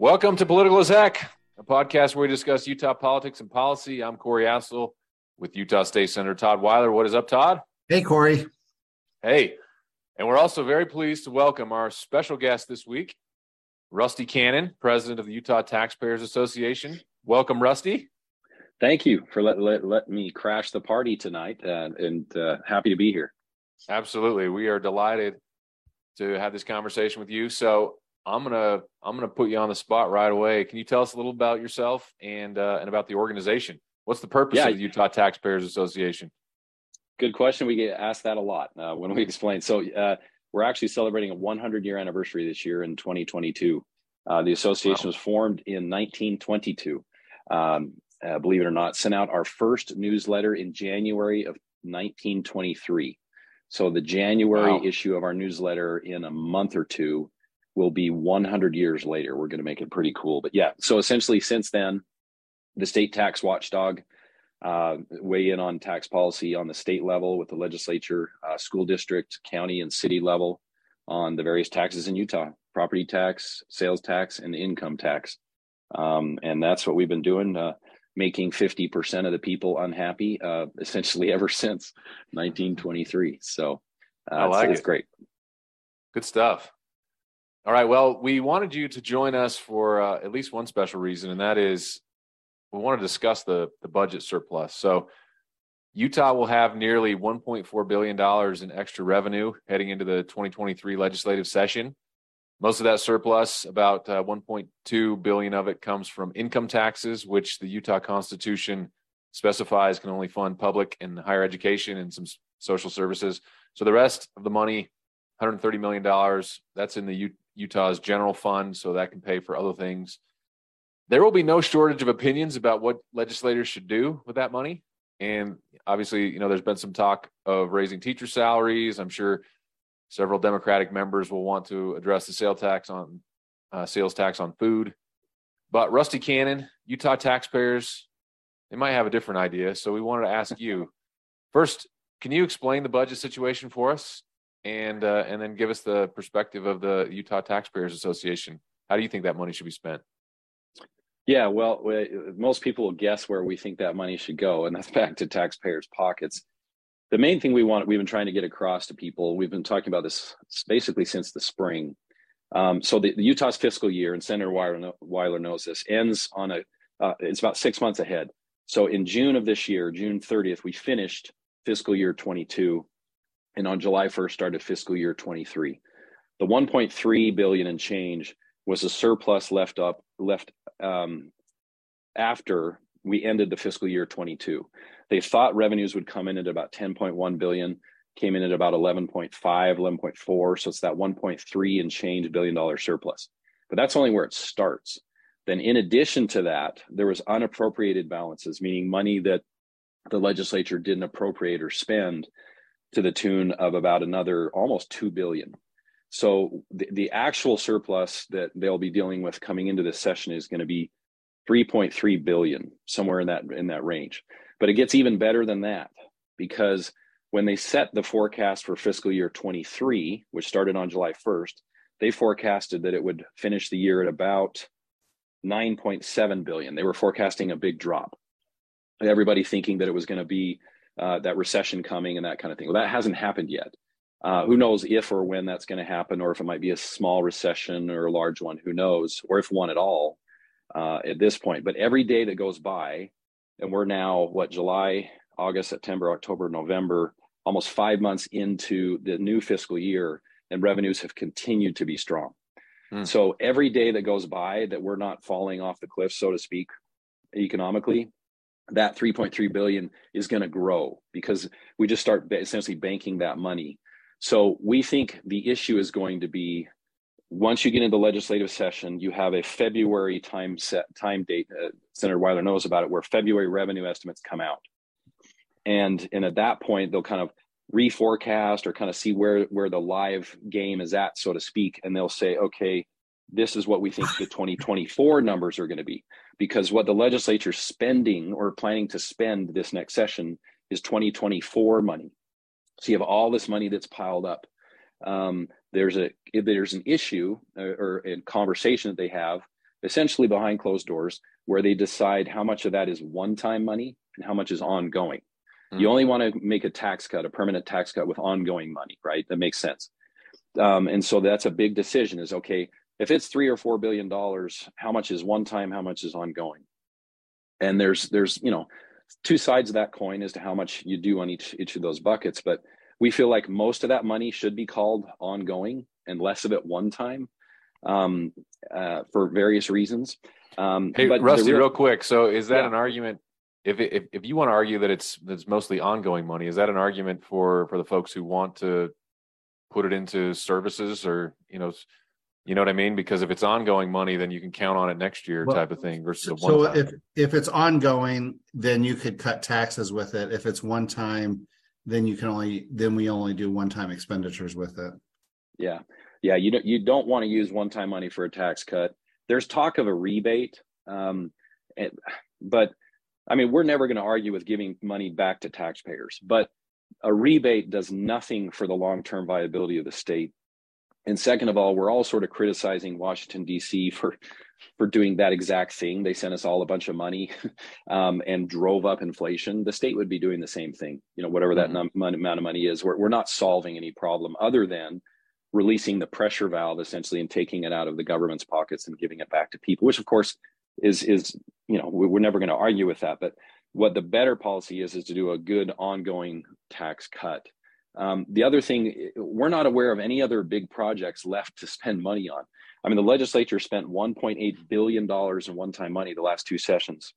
Welcome to Political as Heck, a podcast where we discuss Utah politics and policy. I'm Corey Assel with Utah State Senator Todd Weiler. What is up, Todd? Hey, Corey. Hey. And we're also very pleased to welcome our special guest this week, Rusty Cannon, president of the Utah Taxpayers Association. Welcome, Rusty. Thank you for let, let, let me crash the party tonight uh, and uh, happy to be here. Absolutely. We are delighted to have this conversation with you. So I'm gonna I'm gonna put you on the spot right away. Can you tell us a little about yourself and uh, and about the organization? What's the purpose yeah. of the Utah Taxpayers Association? Good question. We get asked that a lot uh, when we explain. So uh, we're actually celebrating a 100 year anniversary this year in 2022. Uh, the association wow. was formed in 1922. Um, uh, believe it or not, sent out our first newsletter in January of 1923. So the January wow. issue of our newsletter in a month or two will be 100 years later. We're going to make it pretty cool. But yeah, so essentially since then, the state tax watchdog uh, weigh in on tax policy on the state level with the legislature, uh, school district, county, and city level on the various taxes in Utah property tax, sales tax, and income tax. Um, and that's what we've been doing, uh, making 50% of the people unhappy uh, essentially ever since 1923. So uh, I like it's, it. it's great. Good stuff. All right. Well, we wanted you to join us for uh, at least one special reason, and that is we want to discuss the the budget surplus. So, Utah will have nearly 1.4 billion dollars in extra revenue heading into the 2023 legislative session. Most of that surplus, about uh, 1.2 billion of it, comes from income taxes, which the Utah Constitution specifies can only fund public and higher education and some social services. So the rest of the money 130 million dollars that's in the U- Utah's general fund, so that can pay for other things. There will be no shortage of opinions about what legislators should do with that money. And obviously, you know, there's been some talk of raising teacher salaries. I'm sure several Democratic members will want to address the sales tax on uh, sales tax on food. But Rusty Cannon, Utah taxpayers, they might have a different idea. So we wanted to ask you first, can you explain the budget situation for us? And uh, and then give us the perspective of the Utah Taxpayers Association. How do you think that money should be spent? Yeah, well, most people will guess where we think that money should go, and that's back to taxpayers' pockets. The main thing we want, we've been trying to get across to people, we've been talking about this basically since the spring. Um, so the, the, Utah's fiscal year, and Senator Weiler, Weiler knows this, ends on a, uh, it's about six months ahead. So in June of this year, June 30th, we finished fiscal year 22 and on July 1st started fiscal year 23. The 1.3 billion and change was a surplus left up left um, after we ended the fiscal year 22. They thought revenues would come in at about 10.1 billion, came in at about 11.5, 11.4. So it's that 1.3 and change billion dollar surplus. But that's only where it starts. Then, in addition to that, there was unappropriated balances, meaning money that the legislature didn't appropriate or spend to the tune of about another almost 2 billion. So the, the actual surplus that they'll be dealing with coming into this session is going to be 3.3 billion, somewhere in that in that range. But it gets even better than that because when they set the forecast for fiscal year 23, which started on July 1st, they forecasted that it would finish the year at about 9.7 billion. They were forecasting a big drop. Everybody thinking that it was going to be uh, that recession coming and that kind of thing. Well, that hasn't happened yet. Uh, who knows if or when that's going to happen, or if it might be a small recession or a large one? Who knows, or if one at all uh, at this point. But every day that goes by, and we're now what July, August, September, October, November, almost five months into the new fiscal year, and revenues have continued to be strong. Mm. So every day that goes by that we're not falling off the cliff, so to speak, economically, that 3.3 billion is going to grow because we just start essentially banking that money. So we think the issue is going to be once you get into legislative session, you have a February time set time date. Uh, Senator Weiler knows about it, where February revenue estimates come out, and and at that point they'll kind of reforecast or kind of see where where the live game is at, so to speak, and they'll say, okay, this is what we think the 2024 numbers are going to be because what the legislature's spending or planning to spend this next session is 2024 money so you have all this money that's piled up um, there's a there's an issue or, uh, or a conversation that they have essentially behind closed doors, where they decide how much of that is one time money and how much is ongoing. Mm-hmm. You only want to make a tax cut, a permanent tax cut with ongoing money, right? That makes sense. Um, and so that's a big decision is okay, if it's three or four billion dollars, how much is one time, how much is ongoing? And there's there's you know two sides of that coin as to how much you do on each each of those buckets. But we feel like most of that money should be called ongoing and less of it one time um, uh, for various reasons. Um, hey, Rusty, real, real, quick. So, is that yeah. an argument? If, if if you want to argue that it's it's mostly ongoing money, is that an argument for for the folks who want to put it into services or you know you know what I mean? Because if it's ongoing money, then you can count on it next year, well, type of thing. Versus so if if it's ongoing, then you could cut taxes with it. If it's one time, then you can only then we only do one time expenditures with it. Yeah, yeah. You don't you don't want to use one time money for a tax cut. There's talk of a rebate, um, and, but I mean we're never going to argue with giving money back to taxpayers. But a rebate does nothing for the long term viability of the state and second of all, we're all sort of criticizing Washington D.C. for for doing that exact thing. They sent us all a bunch of money um, and drove up inflation. The state would be doing the same thing. You know, whatever that mm-hmm. num- amount of money is, we're we're not solving any problem other than releasing the pressure valve essentially and taking it out of the government's pockets and giving it back to people. Which, of course, is is you know we're never going to argue with that, but what the better policy is is to do a good ongoing tax cut um, the other thing, we're not aware of any other big projects left to spend money on. I mean, the legislature spent $1.8 billion in one time money the last two sessions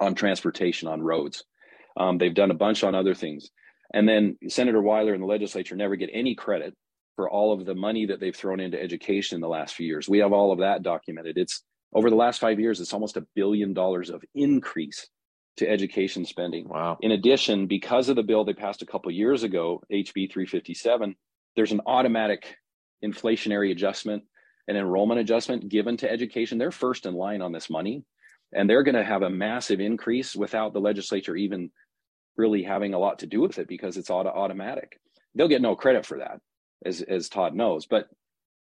on transportation, on roads. Um, they've done a bunch on other things. And then Senator Weiler and the legislature never get any credit for all of the money that they've thrown into education in the last few years. We have all of that documented. It's over the last five years, it's almost a billion dollars of increase to education spending. Wow. In addition, because of the bill they passed a couple years ago, HB 357, there's an automatic inflationary adjustment and enrollment adjustment given to education. They're first in line on this money, and they're going to have a massive increase without the legislature even really having a lot to do with it because it's auto- automatic. They'll get no credit for that, as as Todd knows, but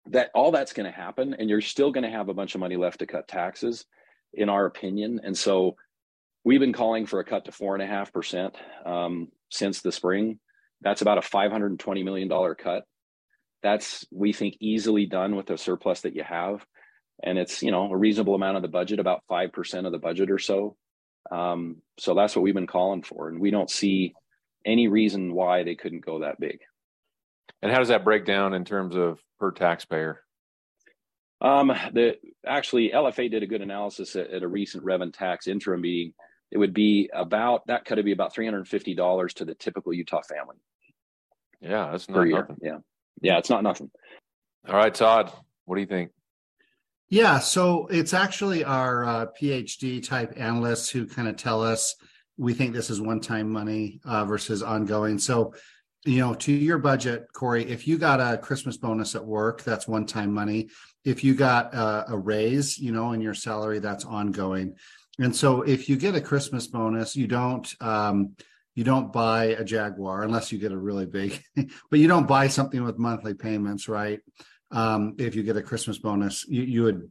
that all that's going to happen, and you're still going to have a bunch of money left to cut taxes, in our opinion, and so We've been calling for a cut to four and a half percent um, since the spring. That's about a five hundred and twenty million dollar cut. That's we think easily done with the surplus that you have, and it's you know a reasonable amount of the budget, about five percent of the budget or so. Um, so that's what we've been calling for, and we don't see any reason why they couldn't go that big. And how does that break down in terms of per taxpayer? Um, the actually LFA did a good analysis at, at a recent Rev and Tax interim meeting it would be about that could be about $350 to the typical Utah family. Yeah, that's not nothing. Yeah. Yeah, it's not nothing. All right, Todd, what do you think? Yeah, so it's actually our uh, PhD type analysts who kind of tell us we think this is one time money uh, versus ongoing. So, you know, to your budget, Corey, if you got a Christmas bonus at work, that's one time money. If you got a, a raise, you know, in your salary, that's ongoing. And so if you get a Christmas bonus, you don't um, you don't buy a Jaguar unless you get a really big, but you don't buy something with monthly payments, right? Um, if you get a Christmas bonus, you, you would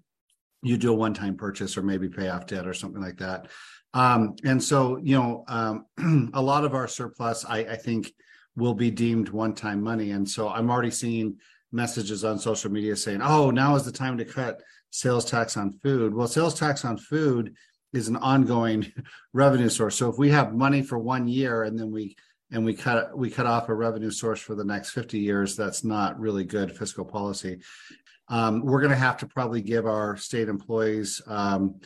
you do a one time purchase or maybe pay off debt or something like that. Um, and so you know um, a lot of our surplus, I, I think, will be deemed one time money. And so I'm already seeing messages on social media saying, "Oh, now is the time to cut sales tax on food." Well, sales tax on food is an ongoing revenue source. So if we have money for one year and then we and we cut we cut off a revenue source for the next 50 years, that's not really good fiscal policy. Um, we're going to have to probably give our state employees um,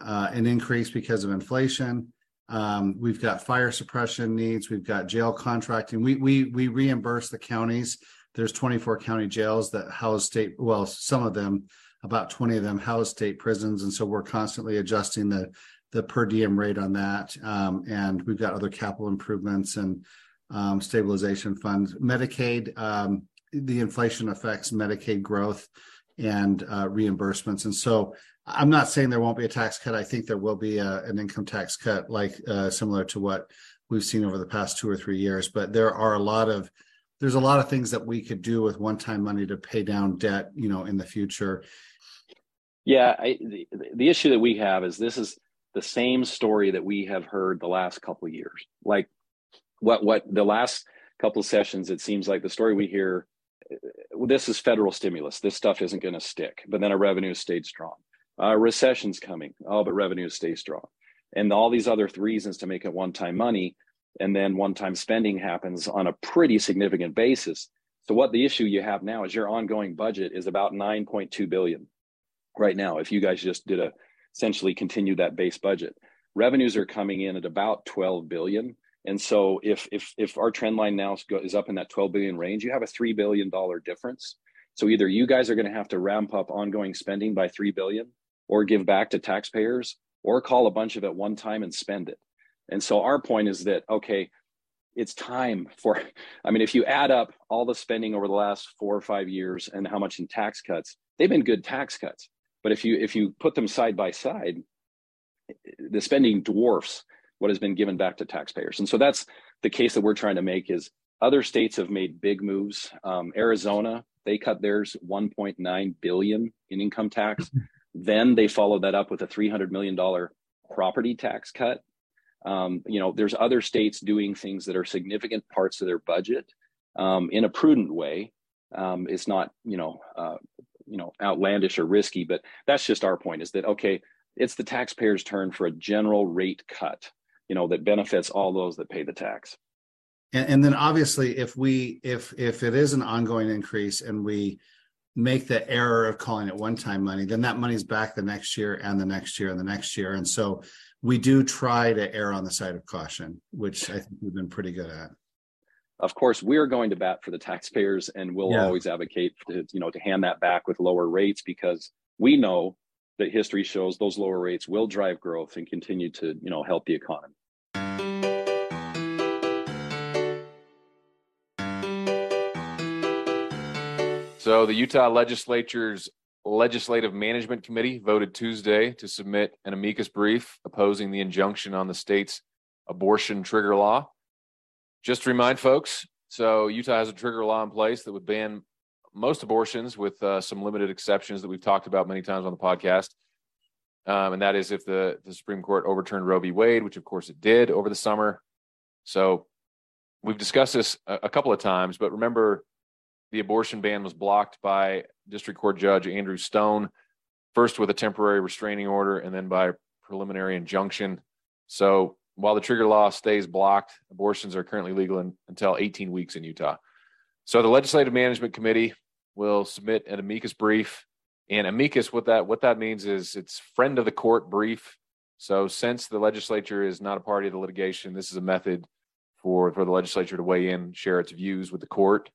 uh, an increase because of inflation. Um, we've got fire suppression needs. We've got jail contracting. We we we reimburse the counties. There's 24 county jails that house state. Well, some of them about 20 of them house state prisons. And so we're constantly adjusting the, the per diem rate on that. Um, and we've got other capital improvements and um, stabilization funds. Medicaid, um, the inflation affects Medicaid growth and uh, reimbursements. And so I'm not saying there won't be a tax cut. I think there will be a, an income tax cut, like uh, similar to what we've seen over the past two or three years. But there are a lot of there's a lot of things that we could do with one-time money to pay down debt, you know, in the future Yeah, I, the, the issue that we have is this is the same story that we have heard the last couple of years. Like what what the last couple of sessions, it seems like the story we hear. This is federal stimulus. This stuff isn't going to stick. But then our revenues stayed strong. Uh, recession's coming. Oh, but revenues stay strong, and all these other reasons to make it one-time money, and then one-time spending happens on a pretty significant basis. So what the issue you have now is your ongoing budget is about 9.2 billion right now. If you guys just did a essentially continue that base budget, revenues are coming in at about 12 billion. And so if if if our trend line now is up in that 12 billion range, you have a 3 billion dollar difference. So either you guys are going to have to ramp up ongoing spending by 3 billion or give back to taxpayers or call a bunch of it one time and spend it. And so our point is that okay, it's time for I mean if you add up all the spending over the last 4 or 5 years and how much in tax cuts, they've been good tax cuts. But if you if you put them side by side, the spending dwarfs what has been given back to taxpayers. And so that's the case that we're trying to make is other states have made big moves. Um, Arizona, they cut theirs 1.9 billion in income tax. then they followed that up with a 300 million dollar property tax cut. Um, you know, there's other states doing things that are significant parts of their budget um, in a prudent way. Um, it's not, you know, uh, you know outlandish or risky but that's just our point is that okay it's the taxpayer's turn for a general rate cut you know that benefits all those that pay the tax and, and then obviously if we if if it is an ongoing increase and we make the error of calling it one time money then that money's back the next year and the next year and the next year. And so we do try to err on the side of caution which i think we've been pretty good at. Of course we're going to bat for the taxpayers and we'll yeah. always advocate to you know to hand that back with lower rates because we know that history shows those lower rates will drive growth and continue to you know help the economy so the utah legislature's legislative management committee voted tuesday to submit an amicus brief opposing the injunction on the state's abortion trigger law just to remind folks, so Utah has a trigger law in place that would ban most abortions, with uh, some limited exceptions that we've talked about many times on the podcast. Um, and that is if the, the Supreme Court overturned Roe v. Wade, which of course it did over the summer. So we've discussed this a, a couple of times, but remember the abortion ban was blocked by District Court Judge Andrew Stone, first with a temporary restraining order and then by preliminary injunction. So while the trigger law stays blocked, abortions are currently legal in, until 18 weeks in Utah. So the Legislative Management Committee will submit an amicus brief. And amicus, what that what that means is it's friend of the court brief. So since the legislature is not a party of the litigation, this is a method for for the legislature to weigh in, share its views with the court.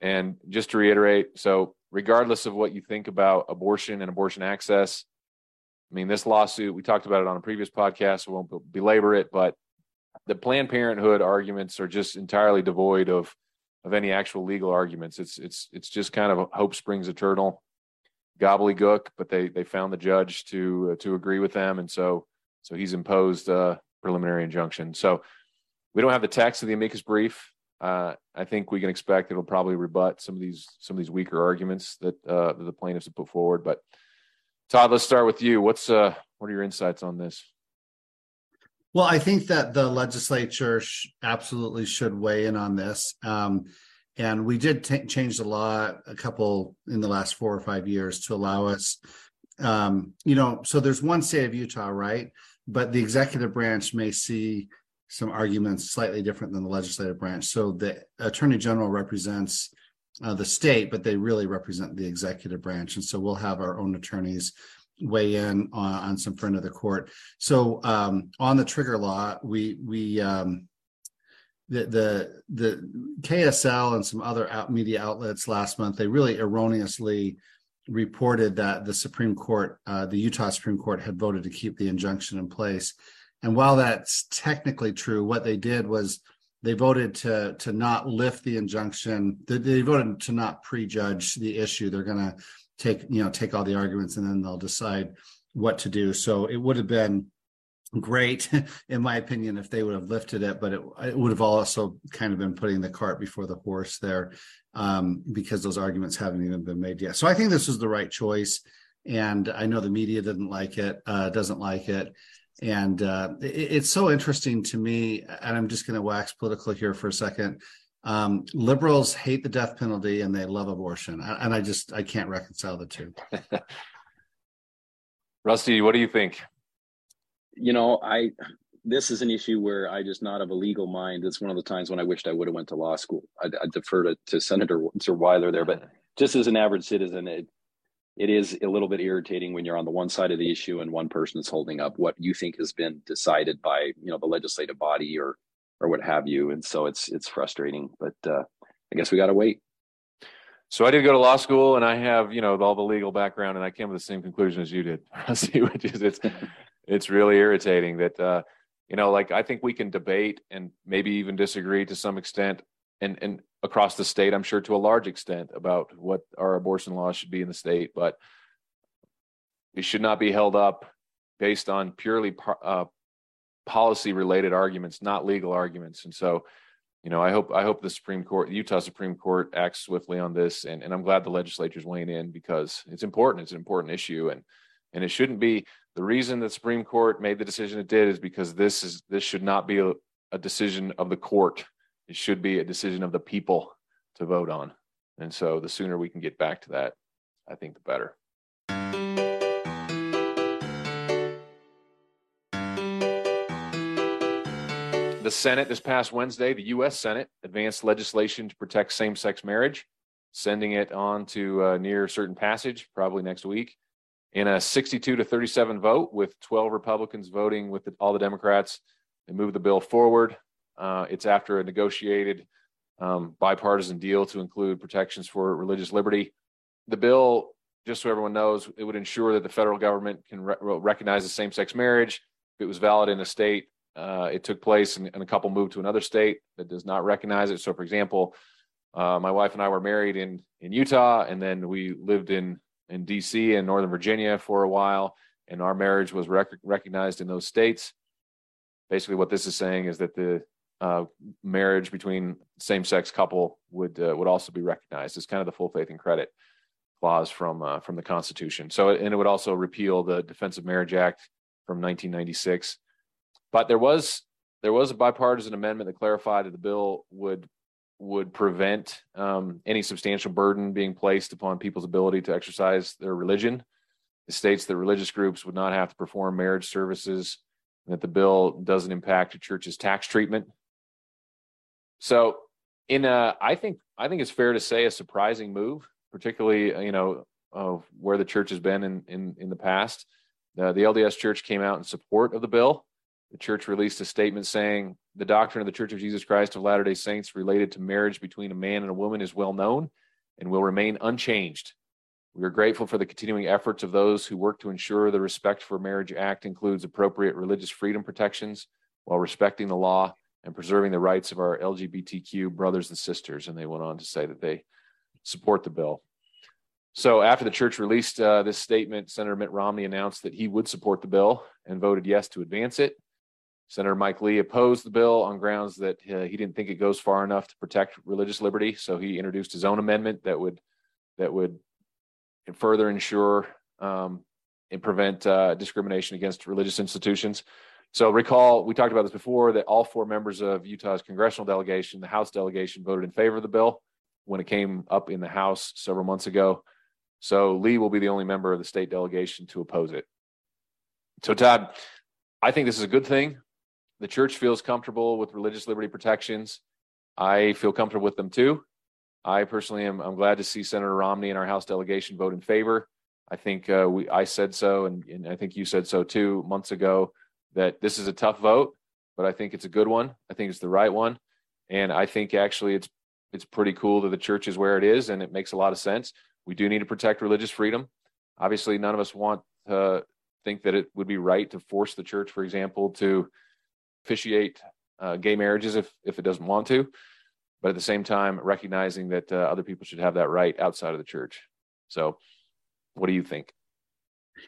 And just to reiterate, so regardless of what you think about abortion and abortion access, I mean, this lawsuit, we talked about it on a previous podcast, so we won't belabor it, but the Planned Parenthood arguments are just entirely devoid of of any actual legal arguments. It's it's it's just kind of hope springs eternal gobbledygook, but they they found the judge to uh, to agree with them, and so so he's imposed a preliminary injunction. So we don't have the text of the amicus brief. Uh, I think we can expect it'll probably rebut some of these some of these weaker arguments that, uh, the plaintiffs have put forward, but Todd, let's start with you. What's uh, what are your insights on this? Well, I think that the legislature sh- absolutely should weigh in on this. Um, and we did t- change the law a couple in the last four or five years to allow us, um, you know, so there's one state of Utah, right? But the executive branch may see some arguments slightly different than the legislative branch. So the attorney general represents uh, the state, but they really represent the executive branch. And so we'll have our own attorneys weigh in on, on some friend of the court. So um, on the trigger law, we we um, the the the KSL and some other out media outlets last month they really erroneously reported that the Supreme Court, uh, the Utah Supreme Court, had voted to keep the injunction in place. And while that's technically true, what they did was they voted to to not lift the injunction. They, they voted to not prejudge the issue. They're going to take you know take all the arguments and then they'll decide what to do. So it would have been great, in my opinion, if they would have lifted it, but it, it would have also kind of been putting the cart before the horse there, um, because those arguments haven't even been made yet. So I think this was the right choice. and I know the media didn't like it, uh, doesn't like it, and uh, it, it's so interesting to me. And I'm just going to wax political here for a second. Um, liberals hate the death penalty and they love abortion, and I just I can't reconcile the two. Rusty, what do you think? You know, I this is an issue where I just not of a legal mind. It's one of the times when I wished I would have went to law school. I, I defer to, to Senator Sir Weiler there, but just as an average citizen, it it is a little bit irritating when you're on the one side of the issue and one person is holding up what you think has been decided by you know the legislative body or or what have you, and so it's it's frustrating. But uh, I guess we got to wait. So I did go to law school, and I have you know all the legal background, and I came to the same conclusion as you did, which is it's it's really irritating that uh, you know like I think we can debate and maybe even disagree to some extent, and and across the state, I'm sure to a large extent about what our abortion laws should be in the state, but it should not be held up based on purely uh, policy related arguments, not legal arguments. And so, you know, I hope I hope the Supreme Court, Utah Supreme Court, acts swiftly on this, and, and I'm glad the legislature's weighing in because it's important. It's an important issue, and and it shouldn't be the reason the Supreme Court made the decision it did is because this is this should not be a, a decision of the court it should be a decision of the people to vote on. And so the sooner we can get back to that, I think the better. The Senate this past Wednesday, the U.S. Senate advanced legislation to protect same sex marriage, sending it on to uh, near certain passage probably next week. In a 62 to 37 vote, with 12 Republicans voting with the, all the Democrats, they moved the bill forward. Uh, it's after a negotiated um, bipartisan deal to include protections for religious liberty. The bill, just so everyone knows, it would ensure that the federal government can re- recognize the same-sex marriage if it was valid in a state. Uh, it took place, and, and, a couple moved to another state that does not recognize it. So, for example, uh, my wife and I were married in in Utah, and then we lived in in D.C. and Northern Virginia for a while, and our marriage was rec- recognized in those states. Basically, what this is saying is that the uh, marriage between same-sex couple would uh, would also be recognized as kind of the full faith and credit clause from uh, from the Constitution. So, and it would also repeal the Defense of Marriage Act from 1996. But there was there was a bipartisan amendment that clarified that the bill would would prevent um, any substantial burden being placed upon people's ability to exercise their religion. It states that religious groups would not have to perform marriage services, and that the bill doesn't impact a church's tax treatment so, in a, I think I think it's fair to say a surprising move, particularly uh, you know of where the church has been in in, in the past. Uh, the LDS Church came out in support of the bill. The church released a statement saying the doctrine of the Church of Jesus Christ of Latter day Saints related to marriage between a man and a woman is well known and will remain unchanged. We are grateful for the continuing efforts of those who work to ensure the Respect for Marriage Act includes appropriate religious freedom protections while respecting the law and preserving the rights of our LGBTQ brothers and sisters. And they went on to say that they support the bill. So after the church released uh, this statement, Senator Mitt Romney announced that he would support the bill and voted yes to advance it. Senator Mike Lee opposed the bill on grounds that uh, he didn't think it goes far enough to protect religious liberty. So he introduced his own amendment that would that would further ensure um, and prevent uh, discrimination against religious institutions. So recall, we talked about this before that all four members of Utah's congressional delegation, the House delegation, voted in favor of the bill when it came up in the House several months ago. So Lee will be the only member of the state delegation to oppose it. So, Todd, I think this is a good thing. The church feels comfortable with religious liberty protections. I feel comfortable with them too. I personally am I'm glad to see Senator Romney and our House delegation vote in favor. I think uh, we I said so, and, and I think you said so too months ago that this is a tough vote, but I think it's a good one. I think it's the right one, and I think actually it's it's pretty cool that the church is where it is, and it makes a lot of sense. We do need to protect religious freedom. Obviously, none of us want to think that it would be right to force the church, for example, to officiate uh, gay marriages if if it doesn't want to. But at the same time, recognizing that uh, other people should have that right outside of the church. So, what do you think?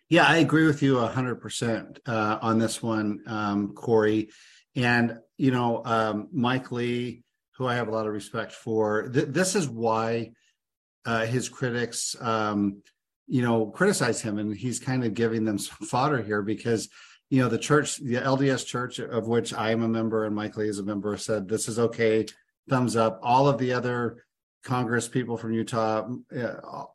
Yeah, I agree with you 100% uh, on this one, um, Corey. And, you know, um, Mike Lee, who I have a lot of respect for, th- this is why uh, his critics um, you know, criticize him, and he's kind of giving them some fodder here because you know the church, the LDS Church, of which I am a member and Mike Lee is a member, said this is okay, thumbs up. All of the other Congress people from Utah,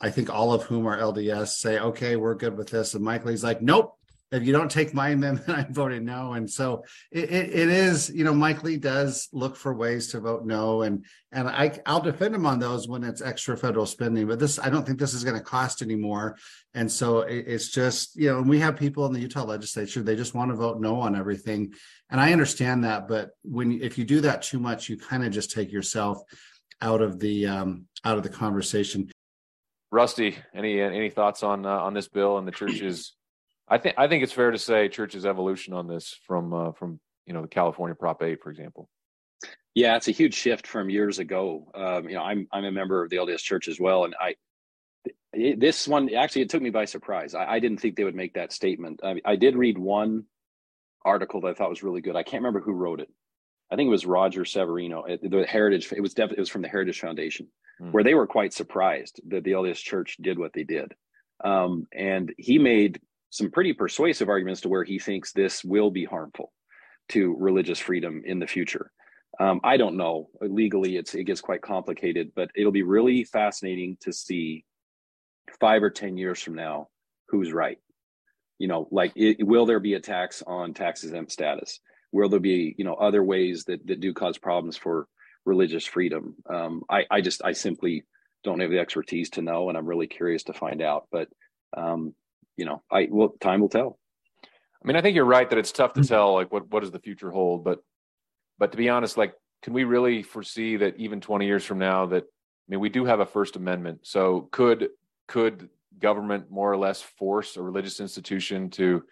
I think all of whom are LDS, say okay, we're good with this, and Mike Lee's like, nope, if you don't take my amendment, I'm voting no. And so it, it, it is, you know, Mike Lee does look for ways to vote no, and and I I'll defend him on those when it's extra federal spending. But this, I don't think this is going to cost anymore. And so it, it's just, you know, we have people in the Utah legislature they just want to vote no on everything, and I understand that. But when if you do that too much, you kind of just take yourself out of the um, out of the conversation. Rusty, any any thoughts on uh, on this bill and the church's I think I think it's fair to say church's evolution on this from uh, from you know the California Prop 8, for example. Yeah, it's a huge shift from years ago. Um, you know, I'm I'm a member of the LDS Church as well, and I it, this one actually it took me by surprise. I, I didn't think they would make that statement. I, I, did read one article that I thought was really good. I can't remember who wrote it. I think it was Roger Severino. the Heritage. It was definitely it was from the Heritage Foundation, mm. where they were quite surprised that the LDS Church did what they did. Um, and he made some pretty persuasive arguments to where he thinks this will be harmful to religious freedom in the future. Um, I don't know legally; it's it gets quite complicated, but it'll be really fascinating to see five or ten years from now who's right. You know, like it, will there be a tax on tax exempt status? Will there be you know other ways that that do cause problems for religious freedom? Um, I I just I simply don't have the expertise to know, and I'm really curious to find out. But um, you know, I well, time will tell. I mean, I think you're right that it's tough to tell like what what does the future hold, but but to be honest, like, can we really foresee that even 20 years from now that I mean, we do have a First Amendment, so could could government more or less force a religious institution to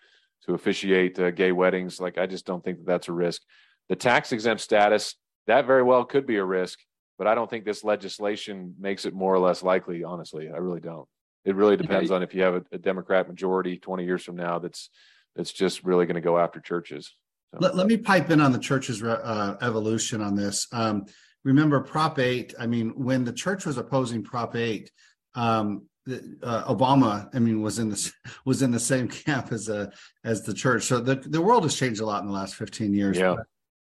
to officiate uh, gay weddings? Like, I just don't think that that's a risk. The tax exempt status that very well could be a risk, but I don't think this legislation makes it more or less likely. Honestly, I really don't. It really depends yeah. on if you have a, a, Democrat majority 20 years from now that's that's just really going to go after churches. So. Let, let me pipe in on the church's uh, evolution on this. Um, remember Prop 8, I mean, when the church was opposing Prop 8, um, uh, Obama, I mean, was in this was in the same camp as a uh, as the church. So the the world has changed a lot in the last 15 years. Yeah. But,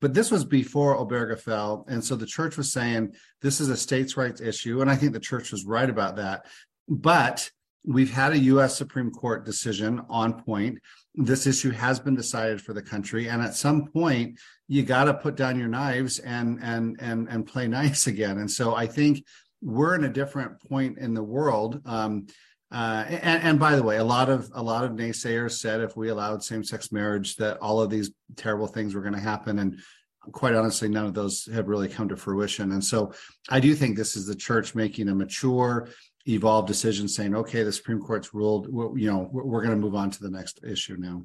but this was before Obergefell, and so the church was saying this is a states' rights issue, and I think the church was right about that. But we've had a U.S. Supreme Court decision on point. This issue has been decided for the country, and at some point, you got to put down your knives and and and and play nice again. And so I think we're in a different point in the world. Um, uh, and, and, by the way, a lot of a lot of naysayers said if we allowed same-sex marriage, that all of these terrible things were going to happen, and quite honestly, none of those have really come to fruition. And so, I do think this is the church making a mature, evolved decision saying, okay, the Supreme Court's ruled, you know, we're going to move on to the next issue now.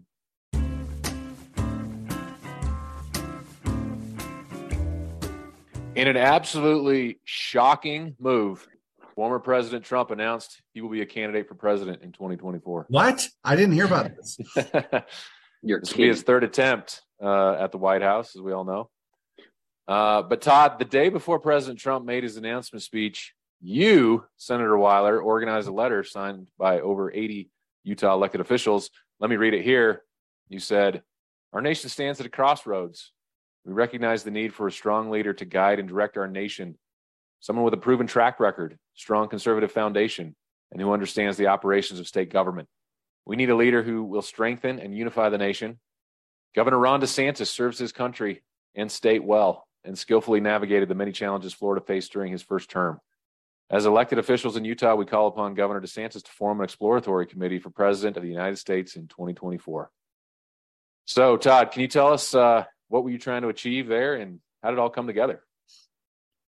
In an absolutely shocking move, former President Trump announced he will be a candidate for president in 2024. What? I didn't hear about this. You're this will be his third attempt uh, at the White House, as we all know. Uh, but Todd, the day before President Trump made his announcement speech, you, Senator Weiler, organized a letter signed by over 80 Utah elected officials. Let me read it here. You said, Our nation stands at a crossroads. We recognize the need for a strong leader to guide and direct our nation, someone with a proven track record, strong conservative foundation, and who understands the operations of state government. We need a leader who will strengthen and unify the nation. Governor Ron DeSantis serves his country and state well and skillfully navigated the many challenges Florida faced during his first term. As elected officials in Utah, we call upon Governor DeSantis to form an exploratory committee for President of the United States in 2024. So, Todd, can you tell us uh, what were you trying to achieve there, and how did it all come together?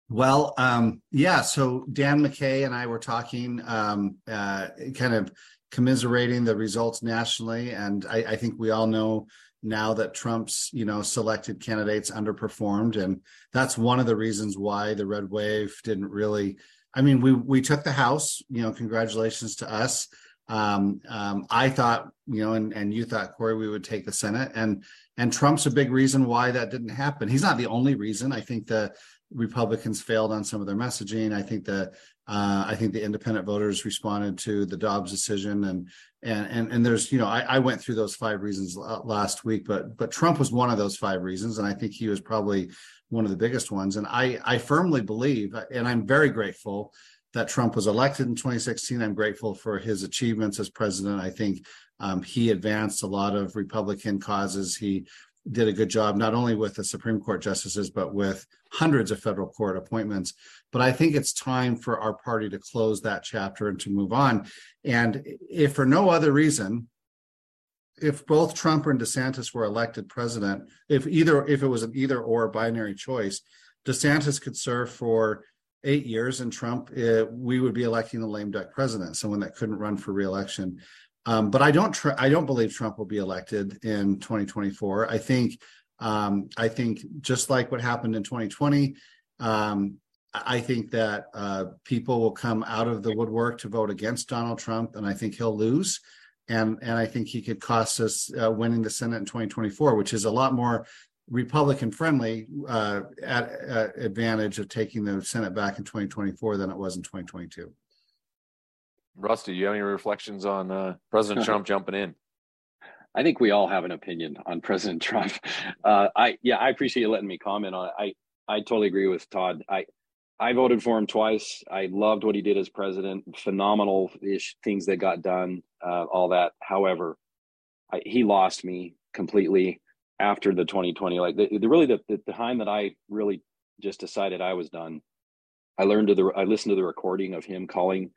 Well, um, yeah. So Dan McCay and I were talking, um, uh, kind of commiserating the results nationally, and I, I think we all know now that Trump's you know selected candidates underperformed, and that's one of the reasons why the red wave didn't really I mean, we we took the House. You know, congratulations to us. Um, um, I thought, you know, and and you thought, Corey, we would take the Senate, and and Trump's a big reason why that didn't happen. He's not the only reason. I think the Republicans failed on some of their messaging. I think the uh, I think the independent voters responded to the Dobbs decision, and and and and there's you know I, I went through those five reasons last week, but but Trump was one of those five reasons, and I think he was probably one of the biggest ones. And I I firmly believe, and I'm very grateful that Trump was elected in 2016. I'm grateful for his achievements as president. I think um, he advanced a lot of Republican causes. He did a good job not only with the Supreme Court justices but with hundreds of federal court appointments. But I think it's time for our party to close that chapter and to move on. And if for no other reason, if both Trump and DeSantis were elected president, if either if it was an either or binary choice, DeSantis could serve for eight years, and Trump, uh, we would be electing the lame duck president, someone that couldn't run for reelection. Um, but I don't tr- I don't believe Trump will be elected in 2024. I think um, I think just like what happened in 2020, um, I think that uh, people will come out of the woodwork to vote against Donald Trump, and I think he'll lose. And and I think he could cost us uh, winning the Senate in 2024, which is a lot more Republican friendly uh, at, at advantage of taking the Senate back in 2024 than it was in 2022. Rusty, do you have any reflections on uh, President Trump jumping in? I think we all have an opinion on President Trump. Uh, I yeah, I appreciate you letting me comment on it. I I totally agree with Todd. I I voted for him twice. I loved what he did as president. Phenomenal ish things that got done. Uh, all that. However, I, he lost me completely after the 2020. Like the, the really the, the time that I really just decided I was done. I learned to the I listened to the recording of him calling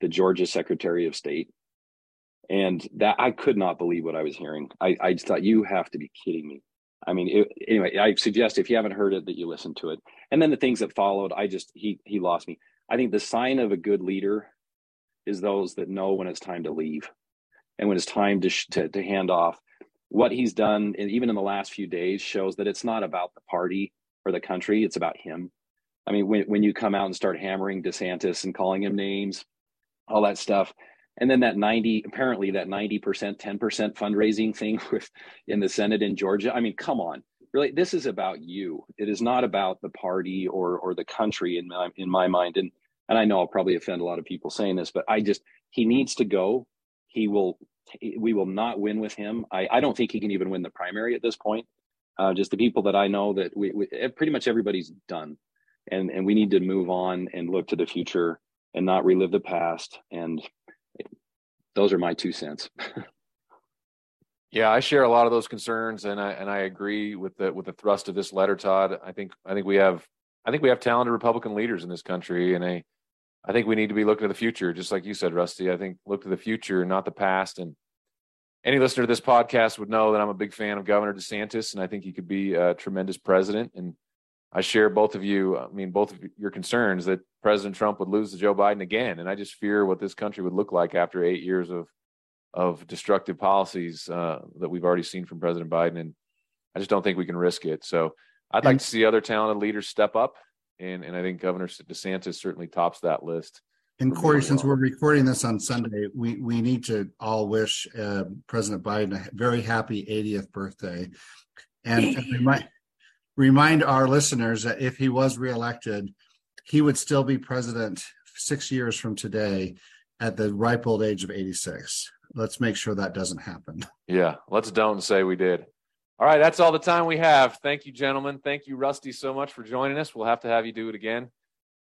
the Georgia Secretary of State. And that I could not believe what I was hearing. I, I just thought, you have to be kidding me. I mean, it, anyway, I suggest if you haven't heard it, that you listen to it. And then the things that followed, I just, he, he lost me. I think the sign of a good leader is those that know when it's time to leave and when it's time to, to, to hand off. What he's done, and even in the last few days, shows that it's not about the party or the country, it's about him. I mean, when, when you come out and start hammering DeSantis and calling him names, all that stuff. And then that 90 apparently that 90% 10% fundraising thing with in the senate in georgia. I mean come on. Really this is about you. It is not about the party or or the country in my in my mind. And and i know i'll probably offend a lot of people saying this but i just he needs to go. He will we will not win with him. I i don't think he can even win the primary at this point. Uh, just the people that i know that we, we pretty much everybody's done. And and we need to move on and look to the future and not relive the past. And those are my two cents. yeah, I share a lot of those concerns, and I and I agree with the with the thrust of this letter, Todd. I think I think we have I think we have talented Republican leaders in this country, and I I think we need to be looking to the future, just like you said, Rusty. I think look to the future, not the past. And any listener to this podcast would know that I'm a big fan of Governor DeSantis, and I think he could be a tremendous president. And I share both of you, I mean, both of your concerns that President Trump would lose to Joe Biden again. And I just fear what this country would look like after eight years of of destructive policies uh, that we've already seen from President Biden. And I just don't think we can risk it. So I'd like to see other talented leaders step up. And, and I think Governor DeSantis certainly tops that list. And Corey, since we're recording this on Sunday, we, we need to all wish uh, President Biden a very happy 80th birthday. And, and remind, remind our listeners that if he was reelected, he would still be president six years from today at the ripe old age of 86. Let's make sure that doesn't happen. Yeah, let's don't say we did. All right, that's all the time we have. Thank you, gentlemen. Thank you, Rusty, so much for joining us. We'll have to have you do it again.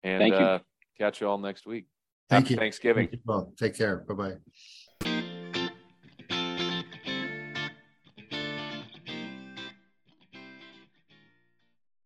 And Thank you. Uh, catch you all next week. Thank Happy you. Thanksgiving. Thank you Take care. Bye bye.